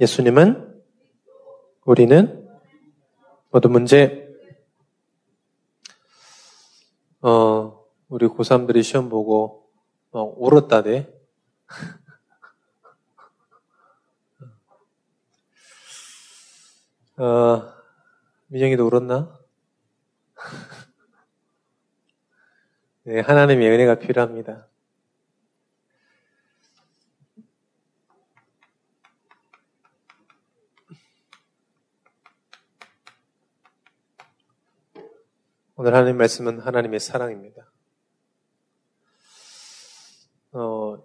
예수님은 우리는 모든 문제 어 우리 고3들이 시험 보고 막 울었다대. 어, 민영이도 울었나? 네, 하나님의 은혜가 필요합니다. 오늘 하나님 말씀은 하나님의 사랑입니다. 어,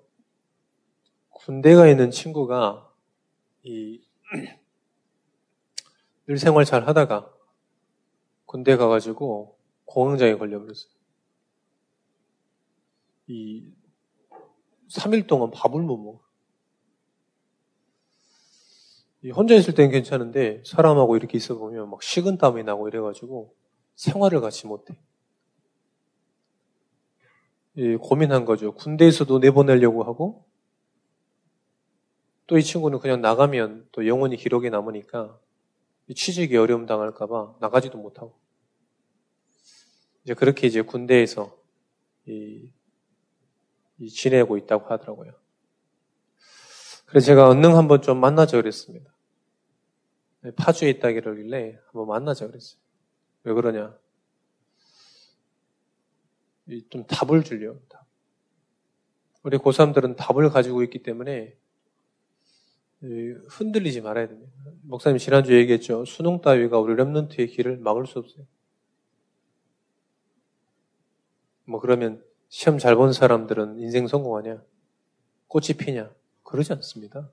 군대가 있는 친구가 이, 늘 생활 잘 하다가 군대 가가지고 공황장애 걸려버렸어요. 이 3일 동안 밥을 못 먹어. 이 혼자 있을 땐 괜찮은데 사람하고 이렇게 있어 보면 막 식은땀이 나고 이래가지고 생활을 같이 못해. 예, 고민한 거죠. 군대에서도 내보내려고 하고 또 이 친구는 그냥 나가면 또 영원히 기록이 남으니까 취직이 어려움 당할까봐 나가지도 못하고 이제 그렇게 이제 군대에서 이, 이 지내고 있다고 하더라고요. 그래서 제가 언능 한번 좀 만나자 그랬습니다. 파주에 있다길래 한번 만나자 그랬어요. 왜 그러냐? 좀 답을 주려. 우리 고3들은 답을 가지고 있기 때문에 흔들리지 말아야 됩니다. 목사님 지난주에 얘기했죠. 수능 따위가 우리 랩런트의 길을 막을 수 없어요. 뭐 그러면 시험 잘 본 사람들은 인생 성공하냐? 꽃이 피냐? 그러지 않습니다.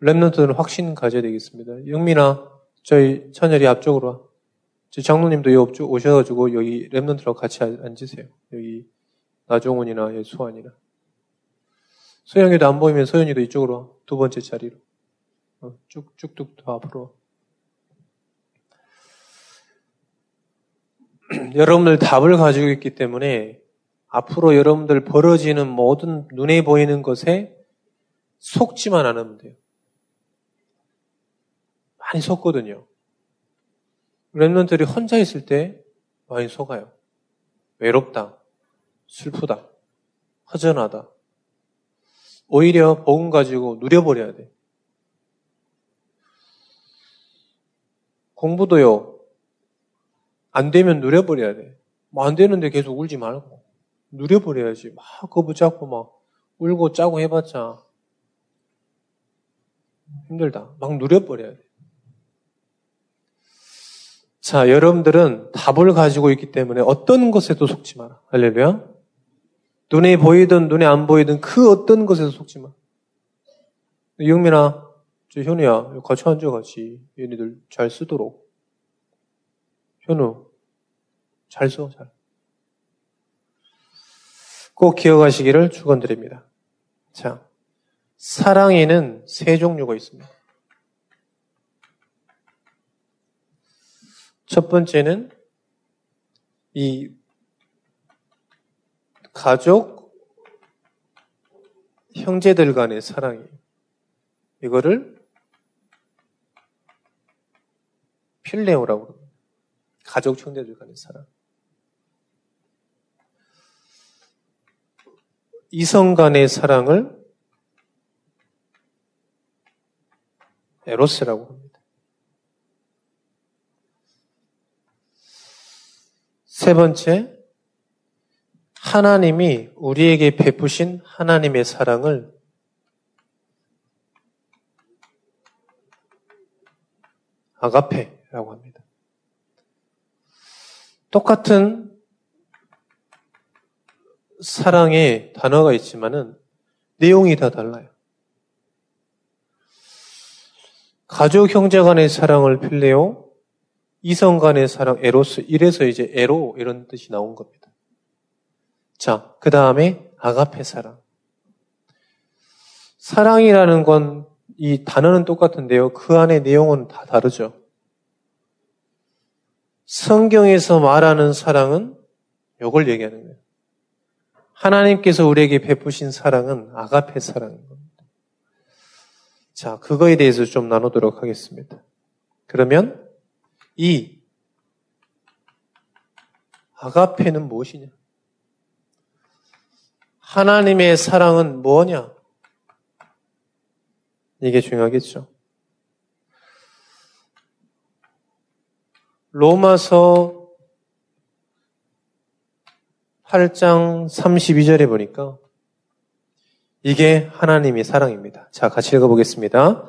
랩런트는 확신 가져야 되겠습니다. 영민아, 저희 찬열이 앞쪽으로 와. 저 장로님도 여기 오셔가지고 여기 랩런트랑 같이 앉으세요. 여기 나종원이나 수환이나. 소영이도 안 보이면 소연이도 이쪽으로 와. 두 번째 자리로. 어, 쭉 쭉쭉 더 앞으로. 여러분들 답을 가지고 있기 때문에 앞으로 여러분들 벌어지는 모든 눈에 보이는 것에 속지만 않으면 돼요. 많이 속거든요. 랩런들이 혼자 있을 때 많이 속아요. 외롭다, 슬프다, 허전하다. 오히려 복음 가지고 누려버려야 돼. 공부도요, 안 되면 누려버려야 돼. 뭐 안 되는데 계속 울지 말고, 누려버려야지. 막 거부 잡고 막 울고 짜고 해봤자 힘들다. 막 누려버려야 돼. 자, 여러분들은 답을 가지고 있기 때문에 어떤 것에도 속지 마라. 할렐루야. 눈에 보이든 눈에 안 보이든 그 어떤 것에도 속지 마. 영민아, 저 현우야, 같이 앉아 같이 얘네들 잘 쓰도록. 현우, 잘 써, 잘. 꼭 기억하시기를 축원드립니다. 자, 사랑에는 세 종류가 있습니다. 첫 번째는 이 가족, 형제들 간의 사랑이에요. 이거를 필레오라고 합니다. 가족, 형제들 간의 사랑. 이성 간의 사랑을 에로스라고 합니다. 세 번째, 하나님이 우리에게 베푸신 하나님의 사랑을 아가페라고 합니다. 똑같은 사랑의 단어가 있지만은 내용이 다 달라요. 가족 형제 간의 사랑을 필레오, 이성 간의 사랑, 에로스. 이래서 이제 에로 이런 뜻이 나온 겁니다. 자, 그 다음에 아가페 사랑. 사랑이라는 건 이 단어는 똑같은데요. 그 안에 내용은 다 다르죠. 성경에서 말하는 사랑은 이걸 얘기하는 거예요. 하나님께서 우리에게 베푸신 사랑은 아가페 사랑인 겁니다. 자, 그거에 대해서 좀 나누도록 하겠습니다. 그러면 이 아가페는 무엇이냐? 하나님의 사랑은 뭐냐? 이게 중요하겠죠. 로마서 8장 32절에 보니까 이게 하나님의 사랑입니다. 자, 같이 읽어보겠습니다.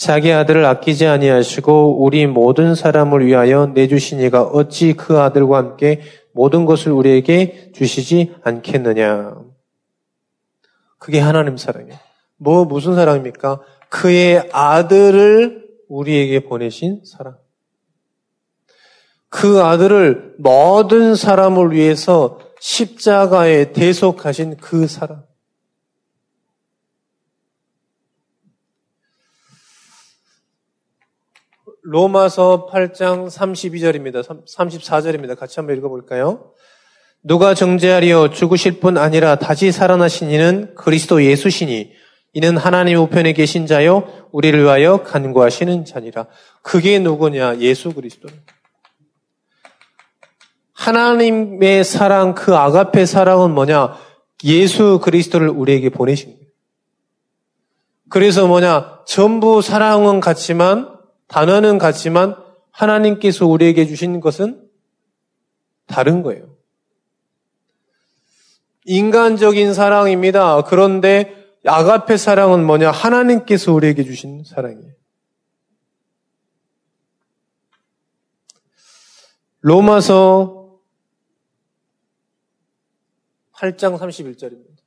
자기 아들을 아끼지 아니하시고 우리 모든 사람을 위하여 내주시니가 어찌 그 아들과 함께 모든 것을 우리에게 주시지 않겠느냐. 그게 하나님 사랑이에요. 뭐 무슨 사랑입니까? 그의 아들을 우리에게 보내신 사랑. 그 아들을 모든 사람을 위해서 십자가에 대속하신 그 사랑. 로마서 8장 32절입니다. 34절입니다. 같이 한번 읽어볼까요? 누가 정죄하리요 죽으실 뿐 아니라 다시 살아나신 이는 그리스도 예수시니 이는 하나님 우편에 계신 자요 우리를 위하여 간구하시는 자니라. 그게 누구냐? 예수 그리스도. 하나님의 사랑, 그 아가페 사랑은 뭐냐? 예수 그리스도를 우리에게 보내신 거예요. 그래서 뭐냐? 전부 사랑은 같지만, 단어는 같지만, 하나님께서 우리에게 주신 것은 다른 거예요. 인간적인 사랑입니다. 그런데 아가페 사랑은 뭐냐? 하나님께서 우리에게 주신 사랑이에요. 로마서 8장 31절입니다.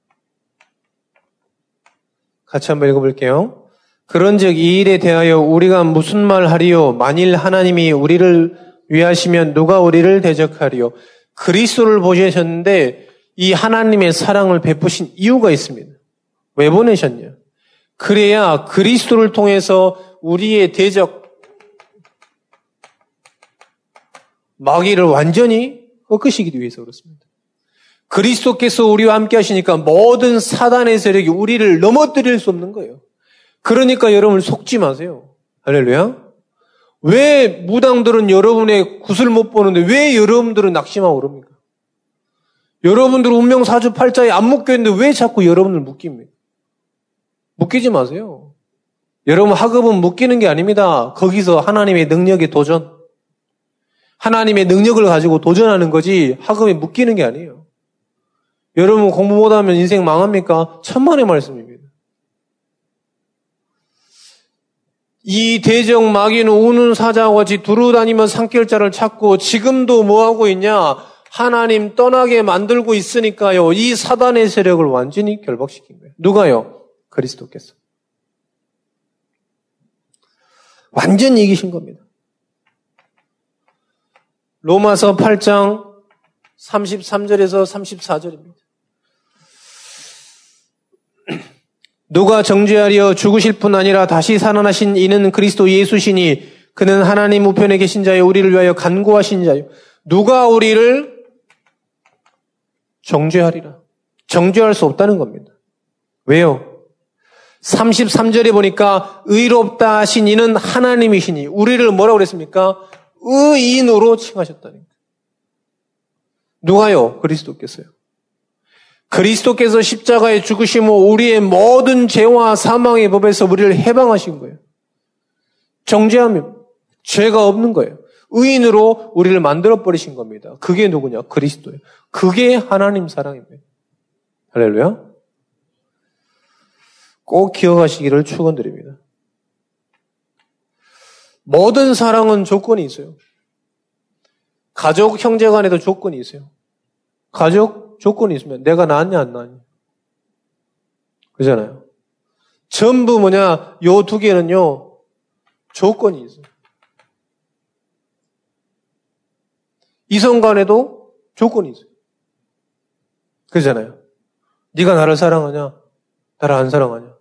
같이 한번 읽어볼게요. 그런즉 이 일에 대하여 우리가 무슨 말 하리요? 만일 하나님이 우리를 위하시면 누가 우리를 대적하리요? 그리스도를 보내셨는데 이 하나님의 사랑을 베푸신 이유가 있습니다. 왜 보내셨냐? 그래야 그리스도를 통해서 우리의 대적 마귀를 완전히 꺾으시기 위해서 그렇습니다. 그리스도께서 우리와 함께 하시니까 모든 사단의 세력이 우리를 넘어뜨릴 수 없는 거예요. 그러니까 여러분 속지 마세요. 할렐루야. 왜 무당들은 여러분의 굿을 못 보는데 왜 여러분들은 낙심하고 그럽니까? 여러분들 운명 사주 팔자에 안 묶여있는데 왜 자꾸 여러분을 묶입니까? 묶이지 마세요. 여러분 학업은 묶이는 게 아닙니다. 거기서 하나님의 능력의 도전. 하나님의 능력을 가지고 도전하는 거지 학업에 묶이는 게 아니에요. 여러분 공부 못하면 인생 망합니까? 천만의 말씀입니다. 이 대적 마귀는 우는 사자와 같이 두루다니며 산길자를 찾고 지금도 뭐하고 있냐? 하나님 떠나게 만들고 있으니까요. 이 사단의 세력을 완전히 결박시킨 거예요. 누가요? 그리스도께서. 완전히 이기신 겁니다. 로마서 8장 33절에서 34절입니다. 누가 정죄하려 죽으실 뿐 아니라 다시 살아나신 이는 그리스도 예수시니 그는 하나님 우편에 계신 자여 우리를 위하여 간구하신 자요. 누가 우리를 정죄하리라. 정죄할 수 없다는 겁니다. 왜요? 33절에 보니까 의롭다 하신 이는 하나님이시니 우리를 뭐라고 그랬습니까? 의인으로 칭하셨다는 거예요. 누가요? 그리스도께서요. 그리스도께서 십자가에 죽으심으로 우리의 모든 죄와 사망의 법에서 우리를 해방하신 거예요. 정죄하면 죄가 없는 거예요. 의인으로 우리를 만들어 버리신 겁니다. 그게 누구냐? 그리스도예요. 그게 하나님 사랑입니다. 할렐루야. 꼭 기억하시기를 축원드립니다. 모든 사랑은 조건이 있어요. 가족 형제 간에도 조건이 있어요. 가족 조건이 있으면 내가 나았냐 안 나았냐. 그잖아요. 전부 뭐냐 요 두 개는요 조건이 있어요. 이성 간에도 조건이 있어요. 그잖아요. 네가 나를 사랑하냐? 나를 안 사랑하냐?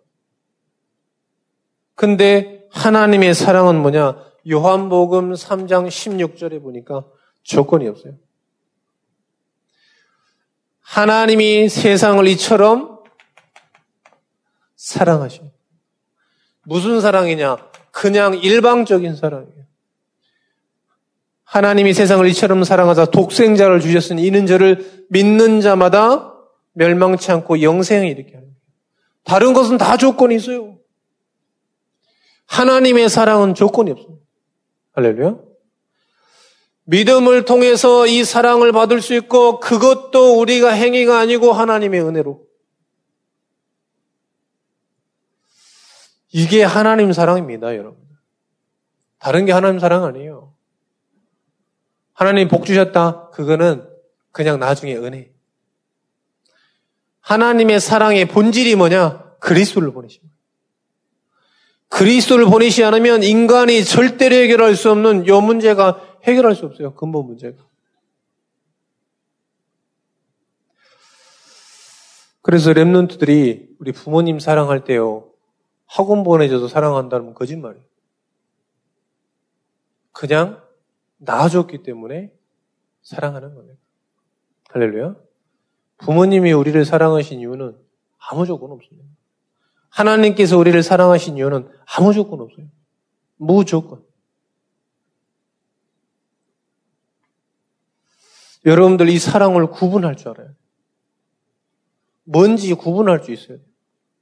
근데 하나님의 사랑은 뭐냐? 요한복음 3장 16절에 보니까 조건이 없어요. 하나님이 세상을 이처럼 사랑하십니다. 무슨 사랑이냐? 그냥 일방적인 사랑이에요. 하나님이 세상을 이처럼 사랑하사 독생자를 주셨으니 이는 저를 믿는 자마다 멸망치 않고 영생을 이렇게 하는 거예요. 다른 것은 다 조건이 있어요. 하나님의 사랑은 조건이 없습니다. 할렐루야. 믿음을 통해서 이 사랑을 받을 수 있고 그것도 우리가 행위가 아니고 하나님의 은혜로. 이게 하나님 사랑입니다, 여러분. 다른 게 하나님 사랑 아니에요. 하나님 복 주셨다. 그거는 그냥 나중에 은혜. 하나님의 사랑의 본질이 뭐냐? 그리스도를 보내십니다. 그리스도를 보내시 않으면 인간이 절대로 해결할 수 없는 이 문제가 해결할 수 없어요. 근본 문제가. 그래서 랩런트들이 우리 부모님 사랑할 때요. 학원 보내줘서 사랑한다는 거짓말이에요. 그냥 낳아줬기 때문에 사랑하는 겁니다. 할렐루야. 부모님이 우리를 사랑하신 이유는 아무 조건 없습니다. 하나님께서 우리를 사랑하신 이유는 아무 조건 없어요. 무조건. 여러분들 이 사랑을 구분할 줄 알아요. 뭔지 구분할 수 있어요.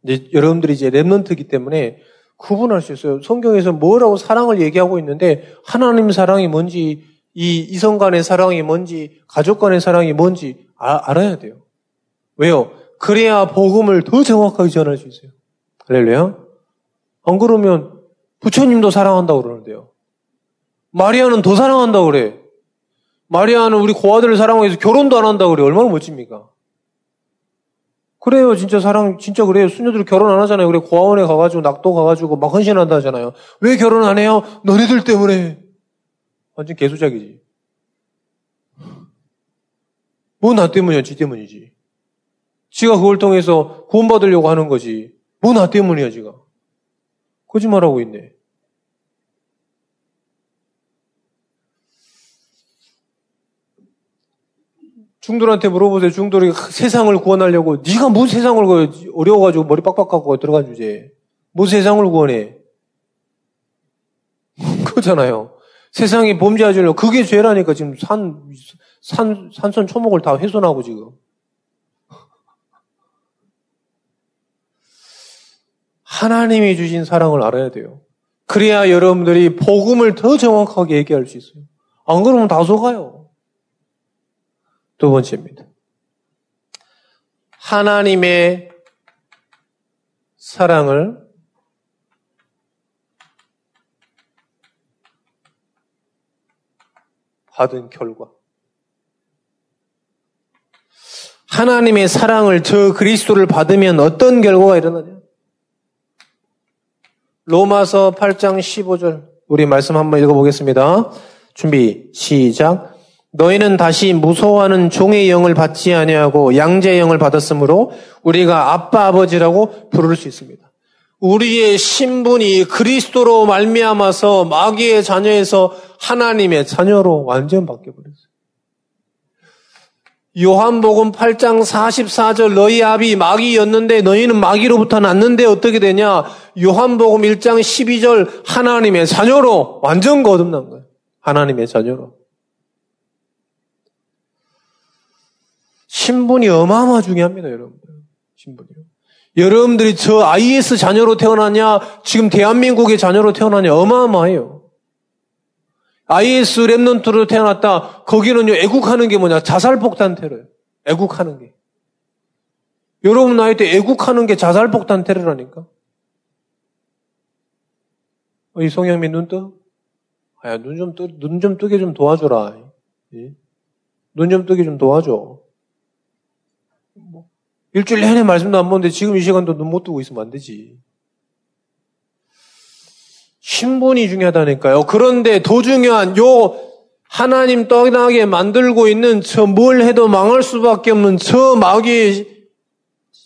이제 여러분들이 이제 랩런트이기 때문에 구분할 수 있어요. 성경에서 뭐라고 사랑을 얘기하고 있는데 하나님 사랑이 뭔지 이 이성 간의 사랑이 뭔지 가족 간의 사랑이 뭔지 아, 알아야 돼요. 왜요? 그래야 복음을 더 정확하게 전할 수 있어요. 할렐루야. 안 그러면 부처님도 사랑한다고 그러는데요. 마리아는 더 사랑한다고 그래. 마리아는 우리 고아들을 사랑해서 결혼도 안 한다고 그래. 얼마나 멋집니까? 그래요. 진짜 사랑, 진짜 그래요. 수녀들 결혼 안 하잖아요. 그래. 고아원에 가가지고, 낙도 가가지고 막 헌신한다 하잖아요. 왜 결혼 안 해요? 너네들 때문에. 완전 개수작이지. 뭐 나 때문이야? 지 때문이지. 지가 그걸 통해서 구원받으려고 하는 거지. 뭐 나 때문이야, 지가. 거짓말하고 있네. 중돌한테 물어보세요. 중돌이 세상을 구원하려고 네가 뭔 세상을 어려워가지고 머리 빡빡하고 들어간 주제. 뭐 세상을 구원해? 그거잖아요. 세상이 범죄하지려 그게 죄라니까 지금 산, 산, 산선 초목을 다 훼손하고 지금. 하나님이 주신 사랑을 알아야 돼요. 그래야 여러분들이 복음을 더 정확하게 얘기할 수 있어요. 안 그러면 다 속아요. 두 번째입니다. 하나님의 사랑을 받은 결과. 하나님의 사랑을 저 그리스도를 받으면 어떤 결과가 일어나냐? 로마서 8장 15절 우리 말씀 한번 읽어보겠습니다. 준비 시작. 너희는 다시 무서워하는 종의 영을 받지 아니하고 양자의 영을 받았으므로 우리가 아빠 아버지라고 부를 수 있습니다. 우리의 신분이 그리스도로 말미암아서 마귀의 자녀에서 하나님의 자녀로 완전 바뀌어 버렸어요. 요한복음 8장 44절 너희 아비 마귀였는데 너희는 마귀로부터 났는데 어떻게 되냐? 요한복음 1장 12절 하나님의 자녀로 완전 거듭난 거예요. 하나님의 자녀로. 신분이 어마어마 중요합니다, 여러분들. 신분이요. 여러분들이 저 IS 자녀로 태어나냐, 지금 대한민국의 자녀로 태어나냐, 어마어마해요. IS 랩넌트로 태어났다, 거기는요, 애국하는 게 뭐냐, 자살폭탄 테러예요. 애국하는 게. 여러분 나이 때 애국하는 게 자살폭탄 테러라니까. 어, 이 송영민 눈 떠? 아, 눈좀 뜨, 눈 좀 뜨게 좀 도와줘라. 예? 눈좀 뜨게 좀 도와줘. 뭐, 일주일 내내 말씀도 안 보는데 지금 이 시간도 눈 못 뜨고 있으면 안 되지. 신분이 중요하다니까요. 그런데 더 중요한 요 하나님 떠나게 만들고 있는 저 뭘 해도 망할 수밖에 없는 저 마귀의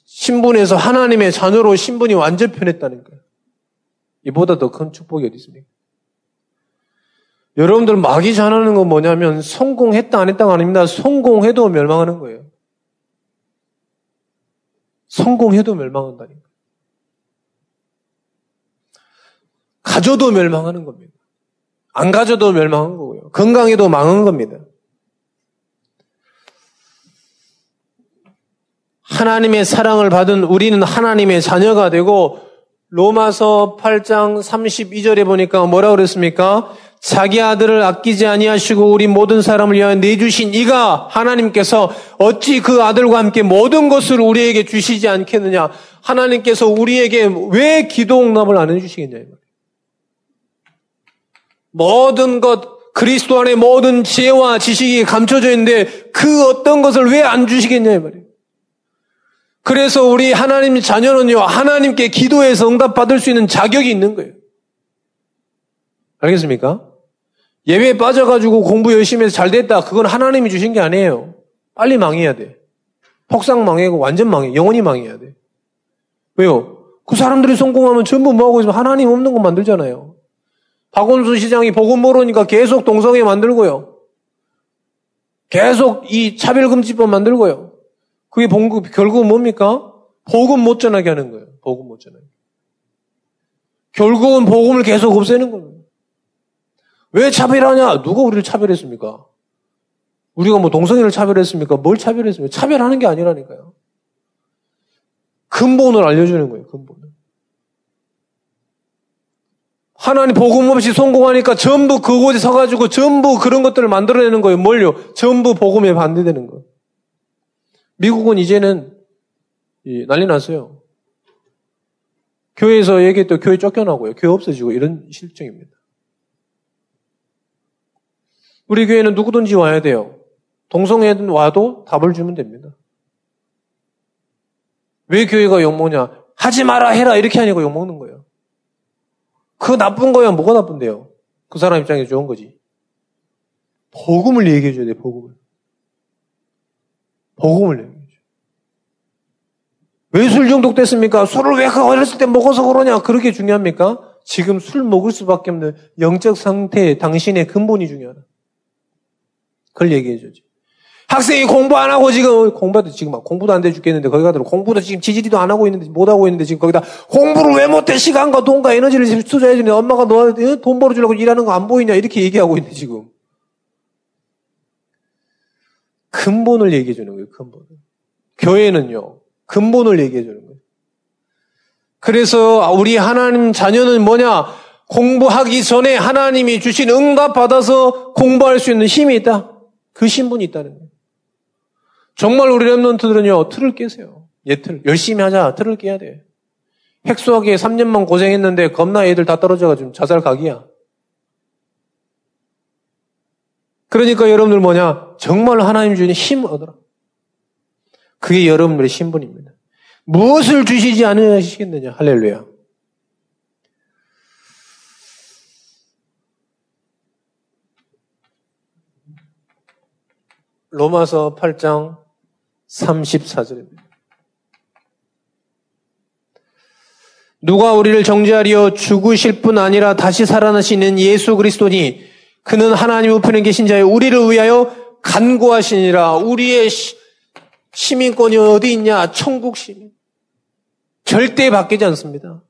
신분에서 하나님의 자녀로 신분이 완전 변했다니까요. 이보다 더 큰 축복이 어디 있습니까? 여러분들 마귀 전하는 건 뭐냐면 성공했다 안 했다가 아닙니다. 성공해도 멸망하는 거예요. 성공해도 멸망한다니까. 가져도 멸망하는 겁니다. 안 가져도 멸망한 거고요. 건강에도 망한 겁니다. 하나님의 사랑을 받은 우리는 하나님의 자녀가 되고 로마서 8장 32절에 보니까 뭐라 그랬습니까? 자기 아들을 아끼지 아니하시고 우리 모든 사람을 위하여 내주신 이가 하나님께서 어찌 그 아들과 함께 모든 것을 우리에게 주시지 않겠느냐? 하나님께서 우리에게 왜 기도 응답을 안 해주시겠냐? 모든 것, 그리스도 안에 모든 지혜와 지식이 감춰져 있는데 그 어떤 것을 왜 안 주시겠냐? 말이에요. 그래서 우리 하나님 자녀는요, 하나님께 기도해서 응답받을 수 있는 자격이 있는 거예요. 알겠습니까? 예배에 빠져가지고 공부 열심히 해서 잘 됐다. 그건 하나님이 주신 게 아니에요. 빨리 망해야 돼. 폭삭 망해고 완전 망해. 영원히 망해야 돼. 왜요? 그 사람들이 성공하면 전부 뭐하고 있으면 하나님 없는 거 만들잖아요. 박원순 시장이 복음 모르니까 계속 동성애 만들고요. 계속 이 차별금지법 만들고요. 그게 봉, 결국은 뭡니까? 복음 못 전하게 하는 거예요. 복음 못 전하게. 결국은 복음을 계속 없애는 겁니다. 왜 차별하냐? 누가 우리를 차별했습니까? 우리가 뭐 동성애를 차별했습니까? 뭘 차별했습니까? 차별하는 게 아니라니까요. 근본을 알려주는 거예요, 근본을. 하나님 복음 없이 성공하니까 전부 그곳에 서가지고 전부 그런 것들을 만들어내는 거예요. 뭘요? 전부 복음에 반대되는 거예요. 미국은 이제는 난리 났어요. 교회에서 얘기했던 교회 쫓겨나고요. 교회 없어지고 이런 실정입니다. 우리 교회는 누구든지 와야 돼요. 동성애든 와도 답을 주면 됩니다. 왜 교회가 욕먹냐? 하지 마라 해라 이렇게 하니까 욕먹는 거예요. 그 나쁜 거야 뭐가 나쁜데요? 그 사람 입장에서 좋은 거지. 복음을 얘기해 줘야 돼, 복음을. 복음을 얘기해 줘. 왜 술 중독됐습니까? 술을 왜그 어렸을 때 먹어서 그러냐? 그렇게 중요합니까? 지금 술 먹을 수밖에 없는 영적 상태, 당신의 근본이 중요하다. 그걸 얘기해 주지. 학생이 공부 안 하고 지금 공부도 지금 막 공부도 안 돼 죽겠는데 거기 가도 공부도 지금 지지리도 안 하고 있는데 못 하고 있는데 지금 거기다 공부를 왜 못해? 시간과 돈과 에너지를 투자해 주는데 엄마가 너한테 돈 벌어주려고 일하는 거 안 보이냐? 이렇게 얘기하고 있는데 지금. 근본을 얘기해 주는 거예요 근본을. 교회는요 근본을 얘기해 주는 거예요. 그래서 우리 하나님 자녀는 뭐냐? 공부하기 전에 하나님이 주신 응답 받아서 공부할 수 있는 힘이 있다. 그 신분이 있다는 거예요. 정말 우리 랩런트들은요, 틀을 깨세요. 예, 틀. 열심히 하자. 틀을 깨야 돼. 핵수학에 3년만 고생했는데 겁나 애들 다 떨어져가지고 자살 각이야. 그러니까 여러분들 뭐냐? 정말 하나님 주는 힘을 얻어라. 그게 여러분들의 신분입니다. 무엇을 주시지 않으시겠느냐? 할렐루야. 로마서 8장 34절입니다. 누가 우리를 정죄하려 죽으실 뿐 아니라 다시 살아나시는 예수 그리스도니 그는 하나님 우편에 계신 자여 우리를 위하여 간구하시니라 우리의 시, 시민권이 어디 있냐 천국 시민 절대 바뀌지 않습니다.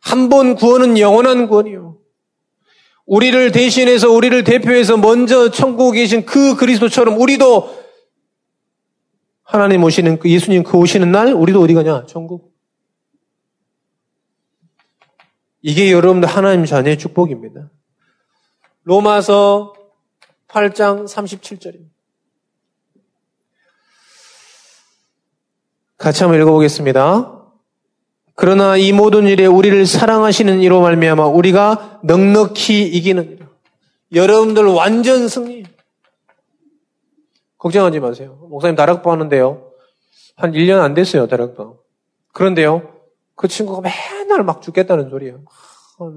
한 번 구원은 영원한 구원이요. 우리를 대신해서 우리를 대표해서 먼저 천국에 계신 그 그리스도처럼 우리도 하나님 오시는 그 예수님 그 오시는 날 우리도 어디 가냐? 천국. 이게 여러분들 하나님 자녀의 축복입니다. 로마서 8장 37절입니다. 같이 한번 읽어보겠습니다. 그러나 이 모든 일에 우리를 사랑하시는 이로 말미암아 우리가 넉넉히 이기는 일. 여러분들 완전 승리. 걱정하지 마세요. 목사님 다락방 하는데요. 한 1년 안 됐어요, 다락방. 그런데요. 그 친구가 맨날 막 죽겠다는 소리예요.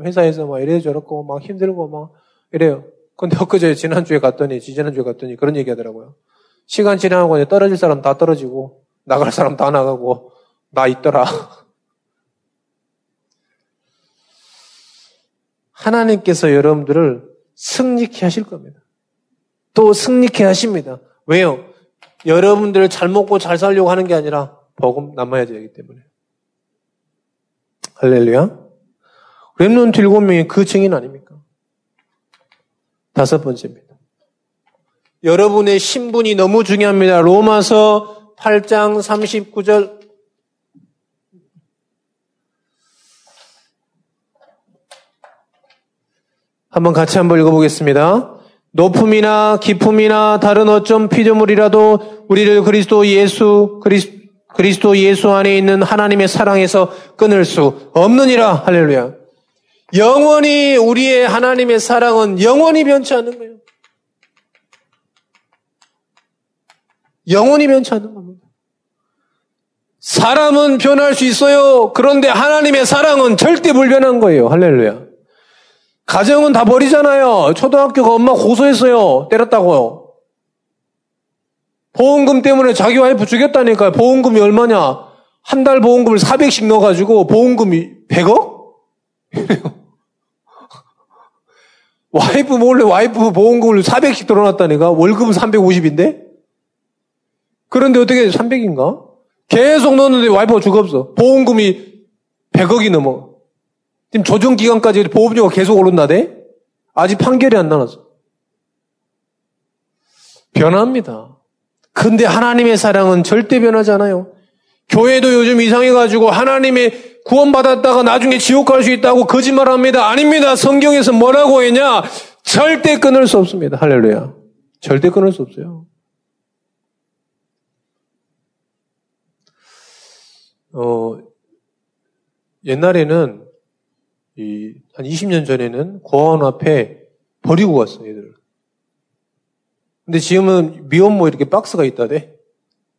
회사에서 막 이래 저렇고 막 힘들고 막 이래요. 근데 엊그제 지난주에 갔더니 지지난주에 갔더니 그런 얘기 하더라고요. 시간 지나고 떨어질 사람 다 떨어지고 나갈 사람 다 나가고 나 있더라. 하나님께서 여러분들을 승리케 하실 겁니다. 또 승리케 하십니다. 왜요? 여러분들 잘 먹고 잘 살려고 하는 게 아니라 복음 남아야 되기 때문에. 할렐루야. 랩런트 일곱 명이 그 증인 아닙니까? 다섯 번째입니다. 여러분의 신분이 너무 중요합니다. 로마서 8장 39절 한번 같이 한번 읽어보겠습니다. 높음이나 기품이나 다른 어쩜 피조물이라도 우리를 그리스도 예수 그리스, 그리스도 예수 안에 있는 하나님의 사랑에서 끊을 수 없느니라 할렐루야. 영원히 우리의 하나님의 사랑은 영원히 변치 않는 거예요. 영원히 변치 않는 겁니다. 사람은 변할 수 있어요. 그런데 하나님의 사랑은 절대 불변한 거예요. 할렐루야. 가정은 다 버리잖아요. 초등학교가 엄마 고소했어요. 때렸다고요. 보험금 때문에 자기 와이프 죽였다니까요. 보험금이 얼마냐? 한 달 보험금을 400씩 넣어가지고 보험금이 100억? 와이프 몰래 와이프 보험금을 400씩 들어놨다니까? 월급은 350인데? 그런데 어떻게 300인가? 계속 넣었는데 와이프가 죽었어. 보험금이 100억이 넘어. 지금 조정 기간까지 보험료가 계속 오른다대? 아직 판결이 안 나왔어. 변합니다. 근데 하나님의 사랑은 절대 변하지 않아요. 교회도 요즘 이상해가지고 하나님의 구원받았다가 나중에 지옥 갈 수 있다고 거짓말합니다. 아닙니다. 성경에서 뭐라고 했냐? 절대 끊을 수 없습니다. 할렐루야. 절대 끊을 수 없어요. 어, 옛날에는 이, 한 20년 전에는 고아원 앞에 버리고 갔어, 얘들. 근데 지금은 미혼모 이렇게 박스가 있다대.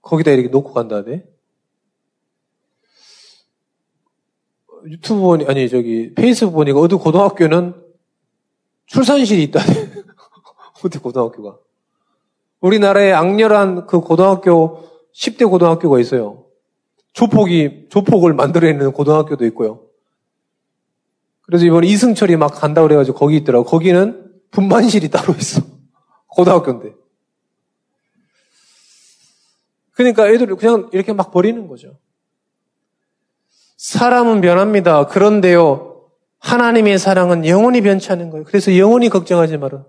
거기다 이렇게 놓고 간다대. 유튜브 보니, 아니, 저기, 페이스북 보니까 어디 고등학교는 출산실이 있다대. 어디 고등학교가. 우리나라에 악렬한 그 고등학교, 10대 고등학교가 있어요. 조폭이, 조폭을 만들어내는 고등학교도 있고요. 그래서 이번에 이승철이 막 간다 그래가지고 거기 있더라고. 거기는 분만실이 따로 있어. 고등학교인데. 그러니까 애들을 그냥 이렇게 막 버리는 거죠. 사람은 변합니다. 그런데요, 하나님의 사랑은 영원히 변치 않는 거예요. 그래서 영원히 걱정하지 마라.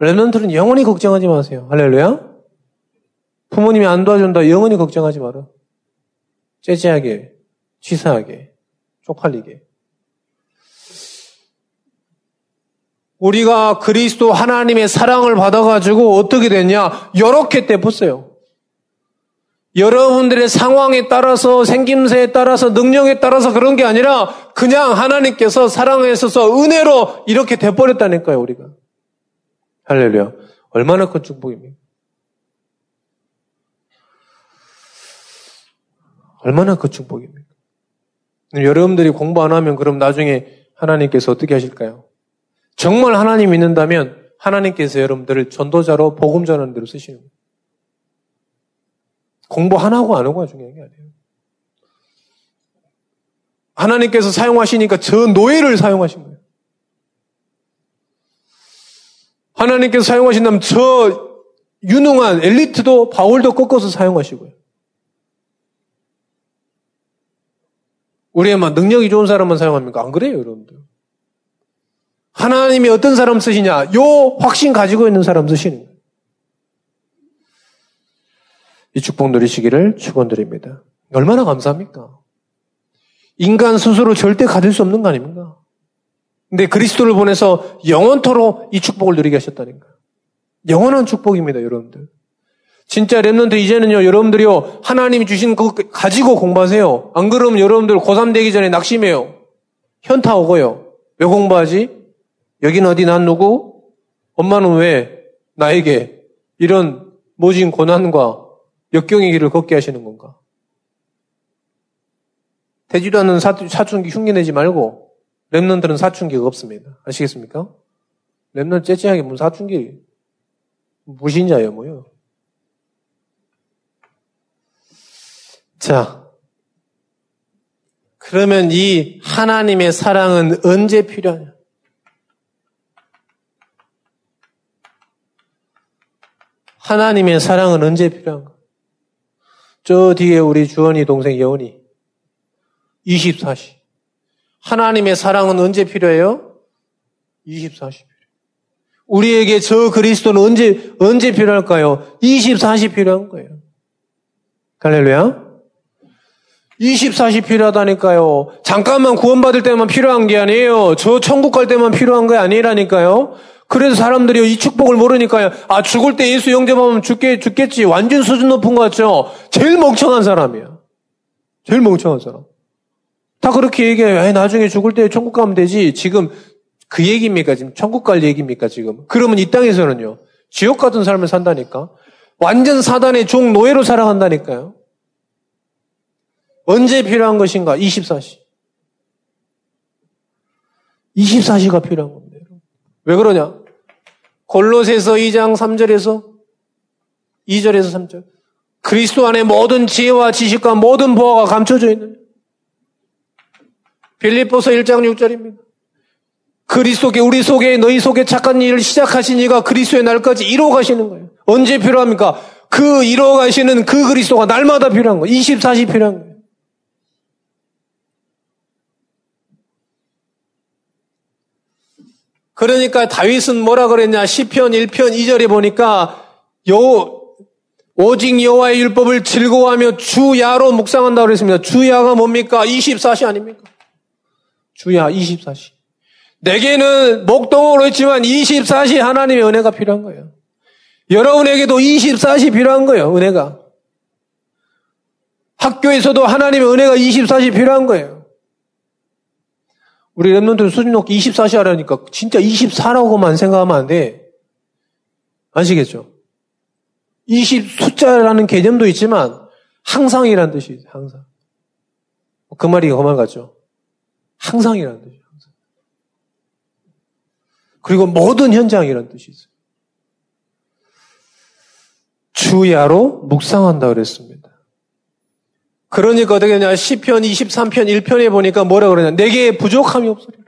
랩런트는 영원히 걱정하지 마세요. 할렐루야. 부모님이 안 도와준다. 영원히 걱정하지 마라. 째째하게, 치사하게, 쪽팔리게. 우리가 그리스도 하나님의 사랑을 받아가지고 어떻게 됐냐? 이렇게 떼었어요. 여러분들의 상황에 따라서 생김새에 따라서 능력에 따라서 그런 게 아니라 그냥 하나님께서 사랑에 있어서 은혜로 이렇게 돼버렸다니까요, 우리가. 할렐루야. 얼마나 큰 축복입니까? 얼마나 큰 축복입니까? 여러분들이 공부 안 하면 그럼 나중에 하나님께서 어떻게 하실까요? 정말 하나님 믿는다면 하나님께서 여러분들을 전도자로 복음 전하는 대로 쓰시는 거예요. 공부 하나고 안 하고가 중요한 게 아니에요. 하나님께서 사용하시니까 저 노예를 사용하신 거예요. 하나님께서 사용하신다면 저 유능한 엘리트도 바울도 꺾어서 사용하시고요. 우리의 막 능력이 좋은 사람만 사용합니까? 안 그래요, 여러분들. 하나님이 어떤 사람 쓰시냐? 요 확신 가지고 있는 사람 쓰시는. 이 축복 누리시기를 축원드립니다. 얼마나 감사합니까? 인간 스스로 절대 가질 수 없는 거 아닙니까? 근데 그리스도를 보내서 영원토록 이 축복을 누리게 하셨다니까. 영원한 축복입니다, 여러분들. 진짜 랩런트 이제는요, 여러분들이요, 하나님이 주신 그 가지고 공부하세요. 안 그러면 여러분들 고3 되기 전에 낙심해요. 현타 오고요. 왜 공부하지? 여긴 어디 난 누구? 엄마는 왜 나에게 이런 모진 고난과 역경의 길을 걷게 하시는 건가? 되지도 않는 사춘기 흉내내지 말고 랩런들은 사춘기가 없습니다. 아시겠습니까? 랩런 째째하게 무슨 사춘기 무신자예요 뭐요? 자, 그러면 이 하나님의 사랑은 언제 필요하냐? 하나님의 사랑은 언제 필요한가? 저 뒤에 우리 주원이 동생 여원이 24시 하나님의 사랑은 언제 필요해요? 24시 우리에게 저 그리스도는 언제, 언제 필요할까요? 24시 필요한 거예요. 갈렐루야. 24시 필요하다니까요. 잠깐만 구원받을 때만 필요한 게 아니에요. 저 천국 갈 때만 필요한 게 아니라니까요. 그래서 사람들이 이 축복을 모르니까요. 아, 죽을 때 예수 영접하면 죽겠, 죽겠지. 완전 수준 높은 거 같죠? 제일 멍청한 사람이야. 제일 멍청한 사람. 다 그렇게 얘기해요. 나중에 죽을 때 천국 가면 되지. 지금 그 얘기입니까? 지금 천국 갈 얘기입니까? 지금. 그러면 이 땅에서는요. 지옥 같은 삶을 산다니까. 완전 사단의 종 노예로 살아간다니까요. 언제 필요한 것인가? 24시. 24시가 필요한 겁니다. 왜 그러냐? 골로새서 2장 3절에서 2절에서 3절. 그리스도 안에 모든 지혜와 지식과 모든 보화가 감춰져 있는 빌립보서 1장 6절입니다. 그리스도께 우리 속에 너희 속에 착한 일을 시작하신 이가 그리스도의 날까지 이루어 가시는 거예요. 언제 필요합니까? 그 이루어 가시는 그 그리스도가 날마다 필요한 거예요. 24시 필요한 거예요. 그러니까 다윗은 뭐라 그랬냐? 시편 1편 2절에 보니까 여 오직 여호와의 율법을 즐거워하며 주야로 묵상한다고 그랬습니다. 주야가 뭡니까? 24시 아닙니까? 주야 24시. 내게는 목동으로 있지만 24시 하나님의 은혜가 필요한 거예요. 여러분에게도 24시 필요한 거예요. 은혜가. 학교에서도 하나님의 은혜가 24시 필요한 거예요. 우리 랩런트 수준 높게 24시 하라니까 진짜 24라고만 생각하면 안 돼. 아시겠죠? 20 숫자라는 개념도 있지만 항상이라는 뜻이 있어요. 항상. 그 말이 그말 같죠? 항상이라는 뜻이에요. 항상. 그리고 모든 현장이라는 뜻이 있어요. 주야로 묵상한다 그랬습니다. 그러니까 어떻게 되냐? 10편, 23편, 1편에 보니까 뭐라 그러냐? 내게 부족함이 없으리라.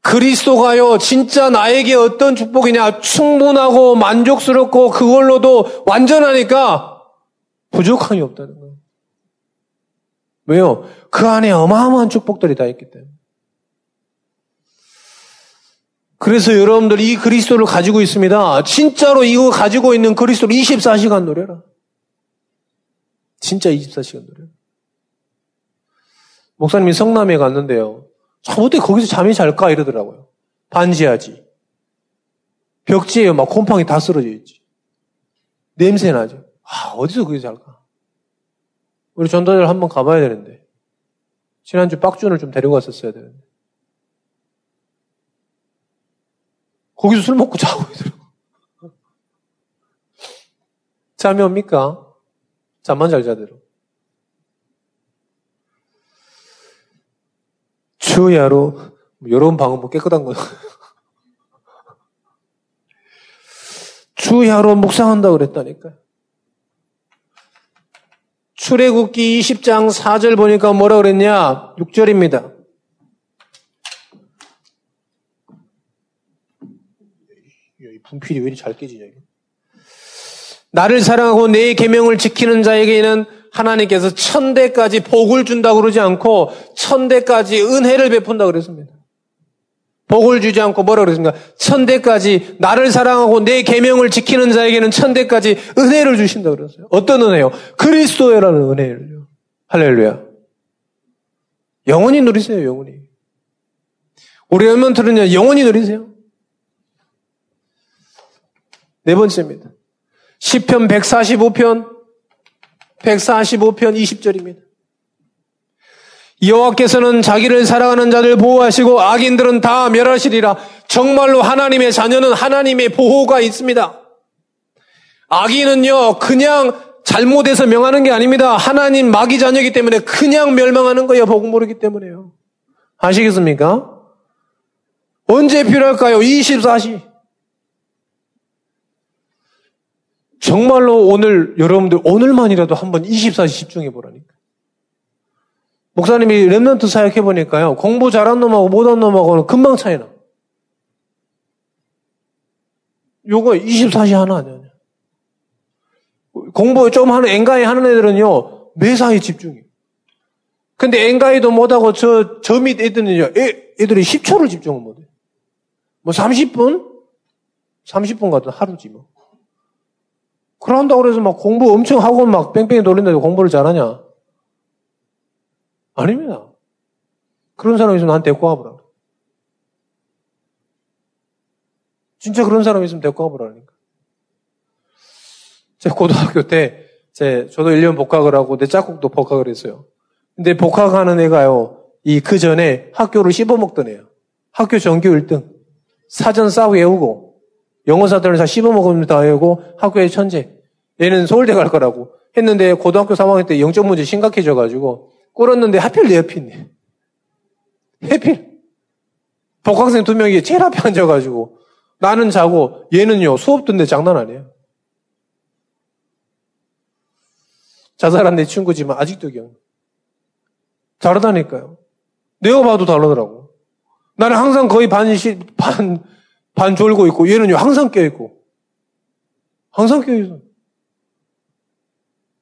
그리스도가요, 진짜 나에게 어떤 축복이냐? 충분하고 만족스럽고 그걸로도 완전하니까 부족함이 없다는 거예요. 왜요? 그 안에 어마어마한 축복들이 다 있기 때문에. 그래서 여러분들 이 그리스도를 가지고 있습니다. 진짜로 이거 가지고 있는 그리스도를 24시간 노래라. 진짜 24시간 노래. 목사님이 성남에 갔는데요. 어떻게 거기서 잠이 잘까? 이러더라고요. 반지하지. 벽지에요. 막 곰팡이 다 쓰러져 있지. 냄새 나죠. 아, 어디서 거기서 잘까? 우리 전도자를 한번 가봐야 되는데. 지난주 빡준을 좀 데리고 갔었어야 되는데. 거기서 술 먹고 자고 있더라고. 잠이 옵니까? 잠만 잘 자대로. 주야로 여러분 방은 뭐 깨끗한 거요. 주야로 묵상한다 그랬다니까요. 출애굽기 20장 4절 보니까 뭐라 그랬냐? 6절입니다. 분필이 왜 이리 잘 깨지냐, 이거. 나를 사랑하고 내 계명을 지키는 자에게는 하나님께서 천대까지 복을 준다고 그러지 않고 천대까지 은혜를 베푼다 고 그랬습니다. 복을 주지 않고 뭐라 그랬습니까? 천대까지 나를 사랑하고 내 계명을 지키는 자에게는 천대까지 은혜를 주신다 고 그랬어요. 어떤 은혜요? 그리스도라는 은혜를요. 할렐루야. 영원히 누리세요, 영원히. 우리 연면들은요, 영원히 누리세요. 네 번째입니다. 10편 145편 145편 20절입니다. 여호와께서는 자기를 사랑하는 자들 보호하시고 악인들은 다 멸하시리라. 정말로 하나님의 자녀는 하나님의 보호가 있습니다. 악인은요 그냥 잘못해서 명하는 게 아닙니다. 하나님 마귀 자녀이기 때문에 그냥 멸망하는 거예요. 복음 모르기 때문에요. 아시겠습니까? 언제 필요할까요? 24시. 정말로 오늘 여러분들 오늘만이라도 한번 24시 집중해 보라니까. 목사님이 랩런트 사역해 보니까요. 공부 잘한 놈하고 못한 놈하고는 금방 차이 나. 요거 24시 하나 아니야. 공부 좀 하는 앵간히 하는 애들은요. 매사에 집중해. 근데 엔가이도 못하고 저, 저 밑 애들은요, 애, 애들이 10초를 집중을 못해. 뭐 30분? 30분 같은 하루지 뭐. 그런다고 그래서 막 공부 엄청 하고 막 뺑뺑이 돌린다고 공부를 잘하냐? 아닙니다. 그런 사람 있으면 나한테 데리고 와보라. 진짜 그런 사람 있으면 데리고 와보라니까. 제가 고등학교 때, 제, 저도 1년 복학을 하고 내 짝꿍도 복학을 했어요. 근데 복학하는 애가요, 이 그 전에 학교를 씹어먹던 애야. 학교 전교 1등. 사전 싸 외우고, 영어 사전을 다 씹어먹으면 다 외우고, 학교의 천재. 얘는 서울대 갈 거라고. 했는데 고등학교 3학년 때 영적 문제 심각해져가지고, 꿇었는데 하필 내 옆에 있네. 해필. 복학생 두 명이 제일 앞에 앉아가지고, 나는 자고, 얘는요, 수업 듣는데 장난 아니에요. 자살한 내 친구지만 아직도 기억. 다르다니까요. 내가 봐도 다르더라고. 나는 항상 거의 반, 시, 반, 반 졸고 있고, 얘는요, 항상 깨 있고. 항상 깨 있어.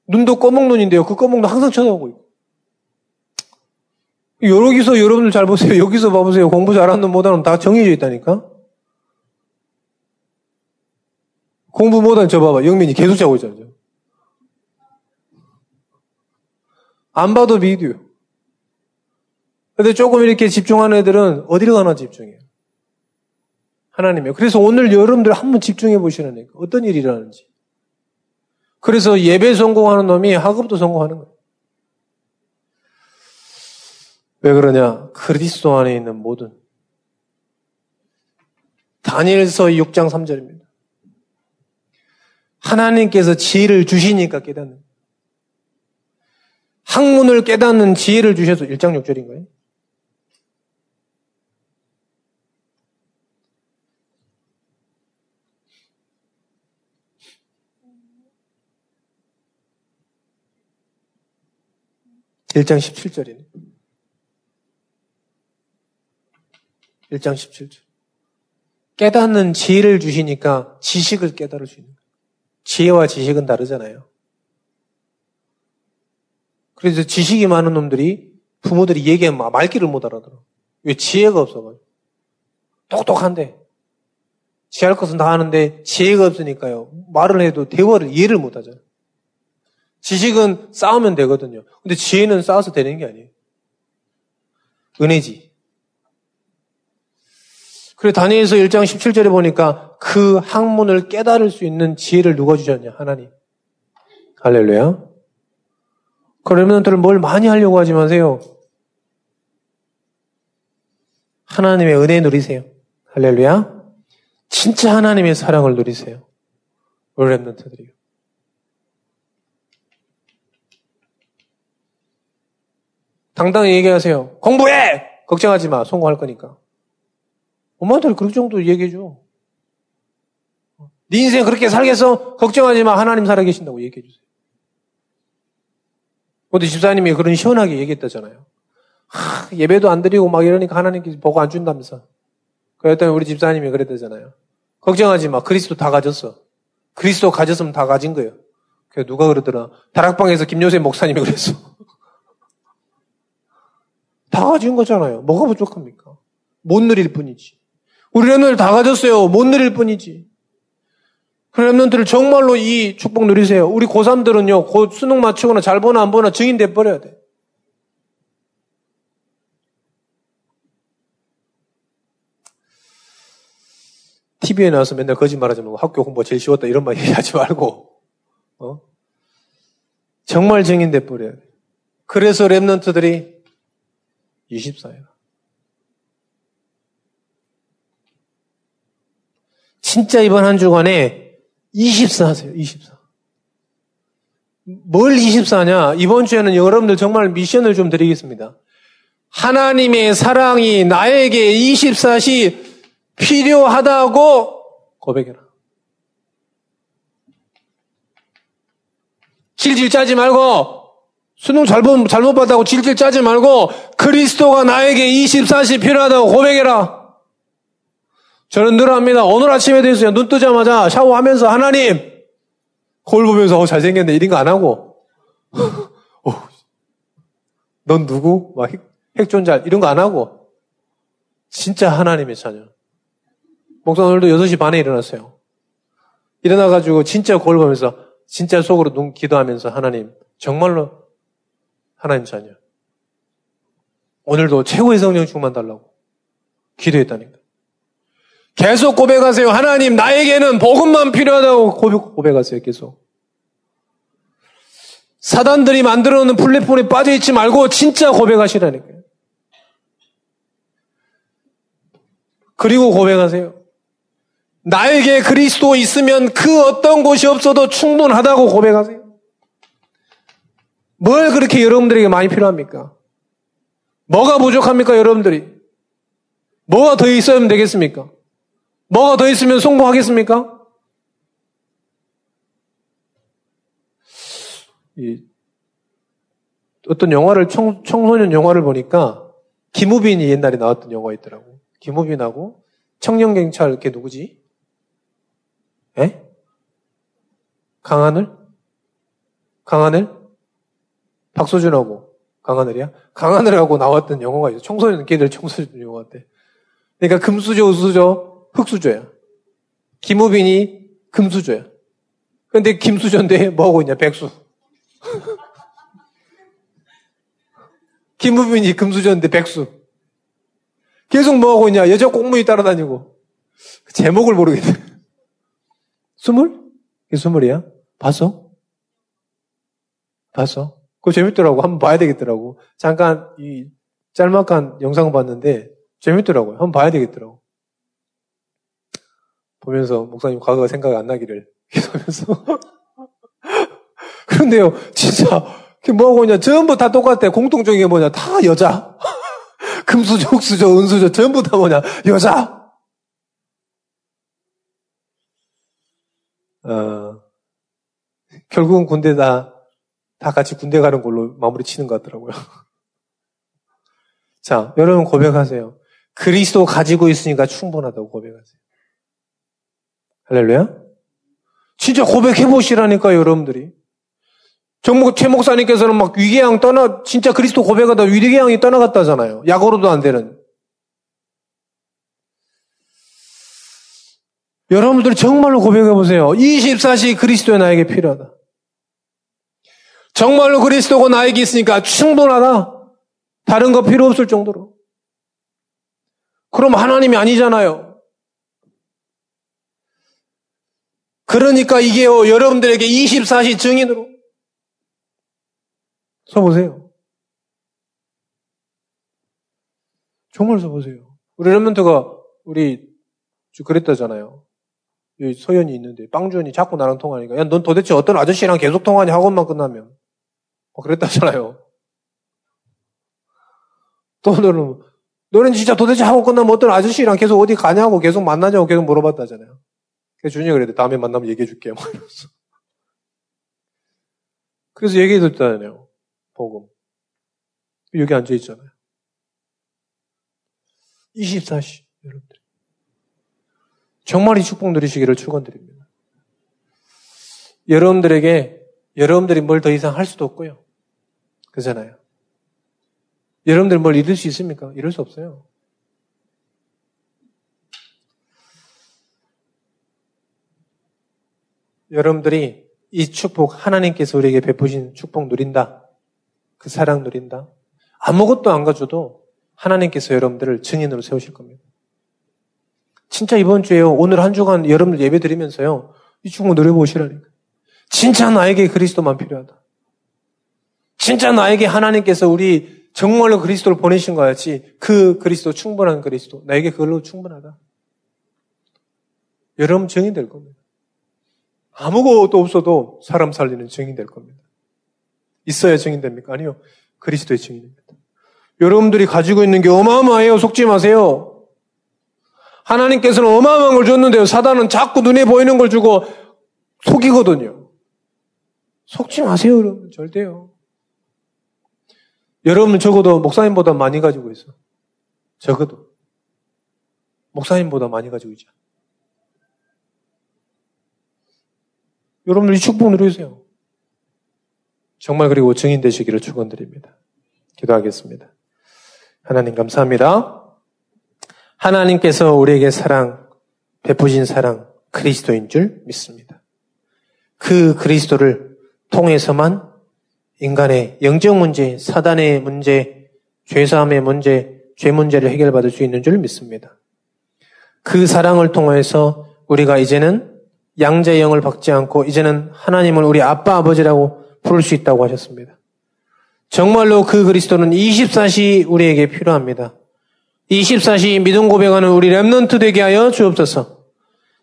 눈도 꺼먹 눈인데요. 그 꺼먹 눈 항상 쳐다보고 있고. 여기서 여러분들 잘 보세요. 여기서 봐보세요. 공부 잘하는 놈 못하는 놈다 정해져 있다니까? 공부 못하는 저 봐봐. 영민이 계속 자고 있잖아요. 안 봐도 비디오. 근데 조금 이렇게 집중하는 애들은 어디로 가나 집중해요. 하나님이요. 그래서 오늘 여러분들 한번 집중해 보시라니까. 어떤 일이 일어나는지. 그래서 예배 성공하는 놈이 학업도 성공하는 거예요. 왜 그러냐? 그리스도 안에 있는 모든 다니엘서 6장 3절입니다. 하나님께서 지혜를 주시니까 깨닫는 학문을 깨닫는 지혜를 주셔서 1장 6절인가요? (1장 17절이네) 1장 17절. 깨닫는 지혜를 주시니까 지식을 깨달을 수 있는 거예요. 지혜와 지식은 다르잖아요. 그래서 지식이 많은 놈들이 부모들이 얘기하면 말귀를 못 알아들어. 왜 지혜가 없어가지고. 똑똑한데. 지할 것은 다 하는데 지혜가 없으니까요. 말을 해도 대화를 이해를 못 하잖아요. 지식은 싸우면 되거든요. 근데 지혜는 싸워서 되는 게 아니에요. 은혜지. 그래 다니엘서 1장 17절에 보니까 그 학문을 깨달을 수 있는 지혜를 누가 주셨냐? 하나님. 할렐루야. 그러면 들 뭘 많이 하려고 하지 마세요. 하나님의 은혜 누리세요. 할렐루야. 진짜 하나님의 사랑을 누리세요. 우리 랩런트들이요. 당당히 얘기하세요. 공부해! 걱정하지 마. 성공할 거니까. 엄마한테 그 정도 얘기해줘. 네 인생 그렇게 살겠어? 걱정하지 마. 하나님 살아계신다고 얘기해주세요. 어디 집사님이 그런 시원하게 얘기했다잖아요. 하, 예배도 안 드리고 막 이러니까 하나님께서 보고 안 준다면서. 그랬더니 우리 집사님이 그랬다잖아요. 걱정하지 마. 그리스도 다 가졌어. 그리스도 가졌으면 다 가진 거예요. 그 누가 그러더라. 다락방에서 김요세 목사님이 그랬어. 다 가진 거잖아요. 뭐가 부족합니까? 못 누릴 뿐이지. 우리 랩런들 다 가졌어요. 못 누릴 뿐이지. 그 랩런트를 정말로 이 축복 누리세요. 우리 고3들은요, 곧 수능 맞추거나 잘 보나 안 보나 증인 돼버려야 돼. TV에 나와서 맨날 거짓말하지 말고 학교 공부 제일 쉬웠다 이런 말 얘기하지 말고, 어? 정말 증인 돼버려야 돼. 그래서 랩런트들이 24예요. 진짜 이번 한 주간에 24 하세요, 24. 뭘 24냐? 이번 주에는 여러분들 정말 미션을 좀 드리겠습니다. 하나님의 사랑이 나에게 24시 필요하다고 고백해라. 질질 짜지 말고, 수능 잘못, 잘못 봤다고 질질 짜지 말고, 그리스도가 나에게 24시 필요하다고 고백해라. 저는 늘 합니다. 오늘 아침에 됐어요. 눈 뜨자마자 샤워하면서 하나님 거울 보면서 어, 잘생겼네 이런 거 안 하고 어, 넌 누구? 막 핵존자 이런 거 안 하고 진짜 하나님의 자녀. 목사 오늘도 6시 반에 일어났어요. 일어나가지고 진짜 거울 보면서 진짜 속으로 눈 기도하면서 하나님 정말로 하나님 자녀. 오늘도 최고의 성령 충만 달라고 기도했다니까. 계속 고백하세요. 하나님 나에게는 복음만 필요하다고 고백, 고백하세요. 계속. 사단들이 만들어 놓은 플랫폼에 빠져 있지 말고 진짜 고백하시라니까요. 그리고 고백하세요. 나에게 그리스도 있으면 그 어떤 곳이 없어도 충분하다고 고백하세요. 뭘 그렇게 여러분들에게 많이 필요합니까? 뭐가 부족합니까, 여러분들이? 뭐가 더 있어야 되겠습니까? 뭐가 더 있으면 성공하겠습니까? 어떤 영화를, 청, 청소년 영화를 보니까 김우빈이 옛날에 나왔던 영화 있더라고. 김우빈하고 청년경찰, 걔 누구지? 에? 강하늘? 강하늘? 박소준하고 강하늘이야? 강하늘하고 나왔던 영화가 있어. 청소년, 걔들 청소년 영화 때. 그러니까 금수저, 우수저, 흑수저야. 김우빈이 금수저야. 근데 김수저인데 뭐 하고 있냐? 백수. 김우빈이 금수저인데 백수. 계속 뭐 하고 있냐? 여자 공무이 따라다니고. 그 제목을 모르겠네. 스물? 이게 스물이야? 봤어? 봤어? 그거 재밌더라고. 한번 봐야 되겠더라고. 잠깐 이 짤막한 영상 봤는데 재밌더라고요. 한번 봐야 되겠더라고. 보면서 목사님 과거가 생각이 안 나기를 기도하면서 그런데요, 진짜 뭐하고 있냐? 전부 다 똑같아. 공통적인 게 뭐냐? 다 여자. 금수저, 옥수저, 은수저 전부 다 뭐냐? 여자. 어, 결국은 군대 다, 다 같이 군대 가는 걸로 마무리 치는 것 같더라고요. 자, 여러분 고백하세요. 그리스도 가지고 있으니까 충분하다고 고백하세요. 할렐루야? 진짜 고백해 보시라니까 여러분들이. 정목 최 목사님께서는 막 위계양 떠나 진짜 그리스도 고백하다 위계양이 떠나갔다잖아요. 약으로도 안 되는. 여러분들 정말로 고백해 보세요. 24시 그리스도의 나에게 필요하다. 정말로 그리스도가 나에게 있으니까 충분하다. 다른 거 필요 없을 정도로. 그럼 하나님이 아니잖아요. 그러니까 이게요, 여러분들에게 24시 증인으로 써보세요. 정말 써보세요. 우리 레몬트가 우리 그랬다잖아요. 여기 서연이 있는데 빵주연이 자꾸 나랑 통화하니까 야 넌 도대체 어떤 아저씨랑 계속 통화하니 학원만 끝나면 뭐 그랬다잖아요. 또 너는 너는 진짜 도대체 학원 끝나면 어떤 아저씨랑 계속 어디 가냐고 계속 만나냐고 계속 물어봤다잖아요. 그래서 준이가 그랬대 다음에 만나면 얘기해 줄게 뭐 이러면서 그래서 얘기해 줬잖아요. 복음. 여기 앉아 있잖아요. 24시 여러분들. 정말 이 축복 누리시기를 축원드립니다. 여러분들에게 여러분들이 뭘 더 이상 할 수도 없고요. 그잖아요. 여러분들 뭘 잃을 수 있습니까? 잃을 수 없어요. 여러분들이 이 축복 하나님께서 우리에게 베푸신 축복 누린다. 그 사랑 누린다. 아무것도 안 가져도 하나님께서 여러분들을 증인으로 세우실 겁니다. 진짜 이번 주에요. 오늘 한 주간 여러분들 예배 드리면서요. 이 축복 누려보시라니까. 진짜 나에게 그리스도만 필요하다. 진짜 나에게 하나님께서 우리 정말로 그리스도를 보내신 것 같이 그 그리스도 충분한 그리스도 나에게 그걸로 충분하다. 여러분 증인 될 겁니다. 아무것도 없어도 사람 살리는 증인 될 겁니다. 있어야 증인 됩니까? 아니요. 그리스도의 증인입니다. 여러분들이 가지고 있는 게 어마어마해요. 속지 마세요. 하나님께서는 어마어마한 걸 줬는데요. 사단은 자꾸 눈에 보이는 걸 주고 속이거든요. 속지 마세요, 여러분. 절대요. 여러분 적어도 목사님보다 많이 가지고 있어. 적어도. 목사님보다 많이 가지고 있죠. 여러분들 이 축복 누리세요. 정말 그리고 증인 되시기를 축원드립니다. 기도하겠습니다. 하나님 감사합니다. 하나님께서 우리에게 사랑, 베푸신 사랑, 그리스도인 줄 믿습니다. 그 그리스도를 통해서만 인간의 영적 문제, 사단의 문제, 죄사함의 문제, 죄 문제를 해결받을 수 있는 줄 믿습니다. 그 사랑을 통해서 우리가 이제는 양자의 영을 받지 않고 이제는 하나님을 우리 아빠 아버지라고 부를 수 있다고 하셨습니다. 정말로 그 그리스도는 24시 우리에게 필요합니다. 24시 믿음 고백하는 우리 remnant 되게 하여 주옵소서.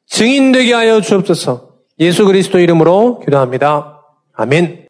증인 되게 하여 주옵소서. 예수 그리스도 이름으로 기도합니다. 아멘.